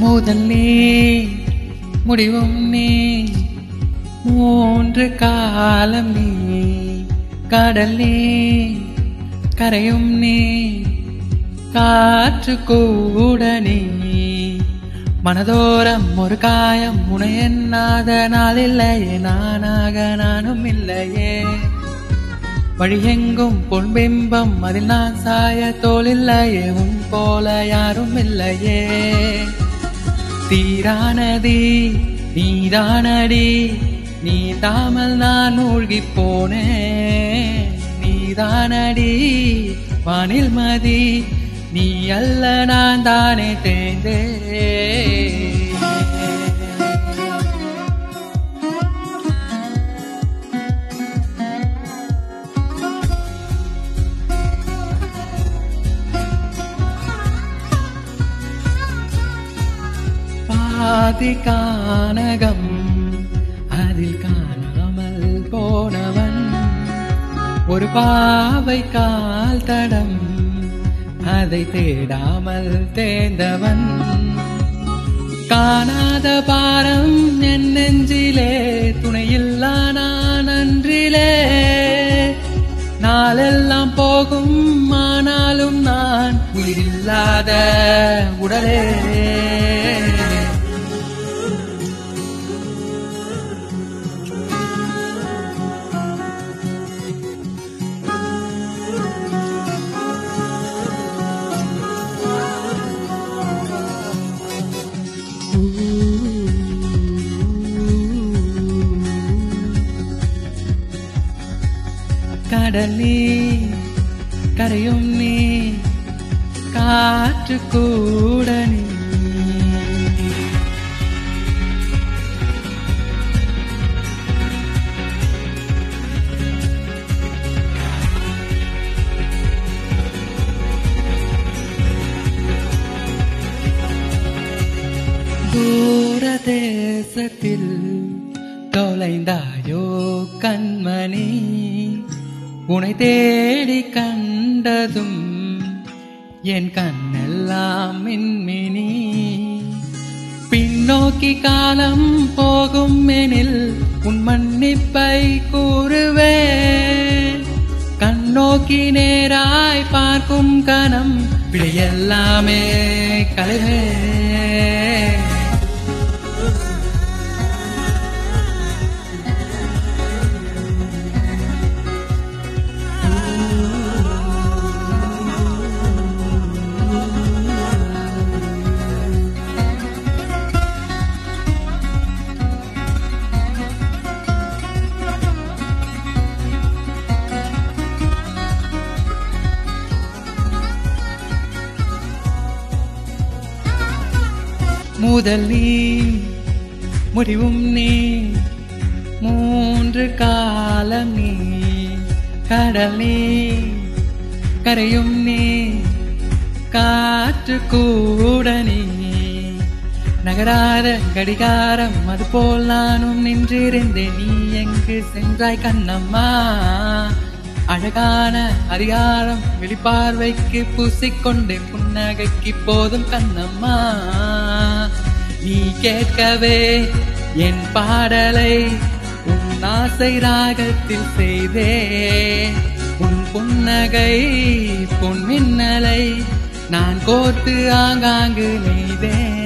முதல் நீ முடிவும் நீ. மூன்று காலம் நீ. கடல் நீ கரையும் நீ. காற்று கூட நீ. மனதோரம் ஒரு காயம் உனை நாள் இல்லையே நானாக நானும் இல்லையே. வழியெங்கும் பொன்பிம்பம் அதில் நான் சாய தோல் இல்லையே. உன் போல யாரும் இல்லையே. தீரானதி நீதானடி நீ தாமல் நான் மூழ்கி போனேன் நீதானடி வானில் மதி நீ அல்ல நான் தானே தேர்ந்தே. ஜாதி கானகம் அதில் காணாமல் போனவன் ஒரு பாவை கால் தடம். அதை தேடாமல் தேர்ந்தவன் காணாத பாரம் என் நெஞ்சிலே துணையில்லா நான் அன்றிலே. நாளெல்லாம் போகும் ஆனாலும் நான் உயிரில்லாத உடலே. கடலே கரையும் நீ காற்று கூட நீ தேசத்தில் தொலைந்தாயோ கண்மணி? உனை தேடி கண்டதும் என் கண்ணெல்லாம் மின்மினி. பின்னோக்கி காலம் போகும் எனில் உன் மன்னிப்பை கூறுவேன். கண்ணோக்கி நேராய் பார்க்கும் கணம் பிழையெல்லாமே கலைவே முதல் நீ முடிவும் நீ. மூன்று காலம் நீ. கடல் நீ கரையும் நீ. காற்று கூட நீ. நகராத கடிகாரம் அது போல் நானும் நின்றிருந்தேன். நீ எங்கு சென்றாய் கண்ணம்மா? அழகான அதிகாரம் வெளிப்பார்வைக்கு பூசிக்கொண்டு புன்னகைக்கு போதும் கண்ணம்மா. நீ கேட்கவே என் பாடலை உன் ஆசை ராகத்தில் செய்தே. உன் புன்னகை பொன் மின்னலை நான் கோர்த்து ஆங்காங்கு நெய்தேன்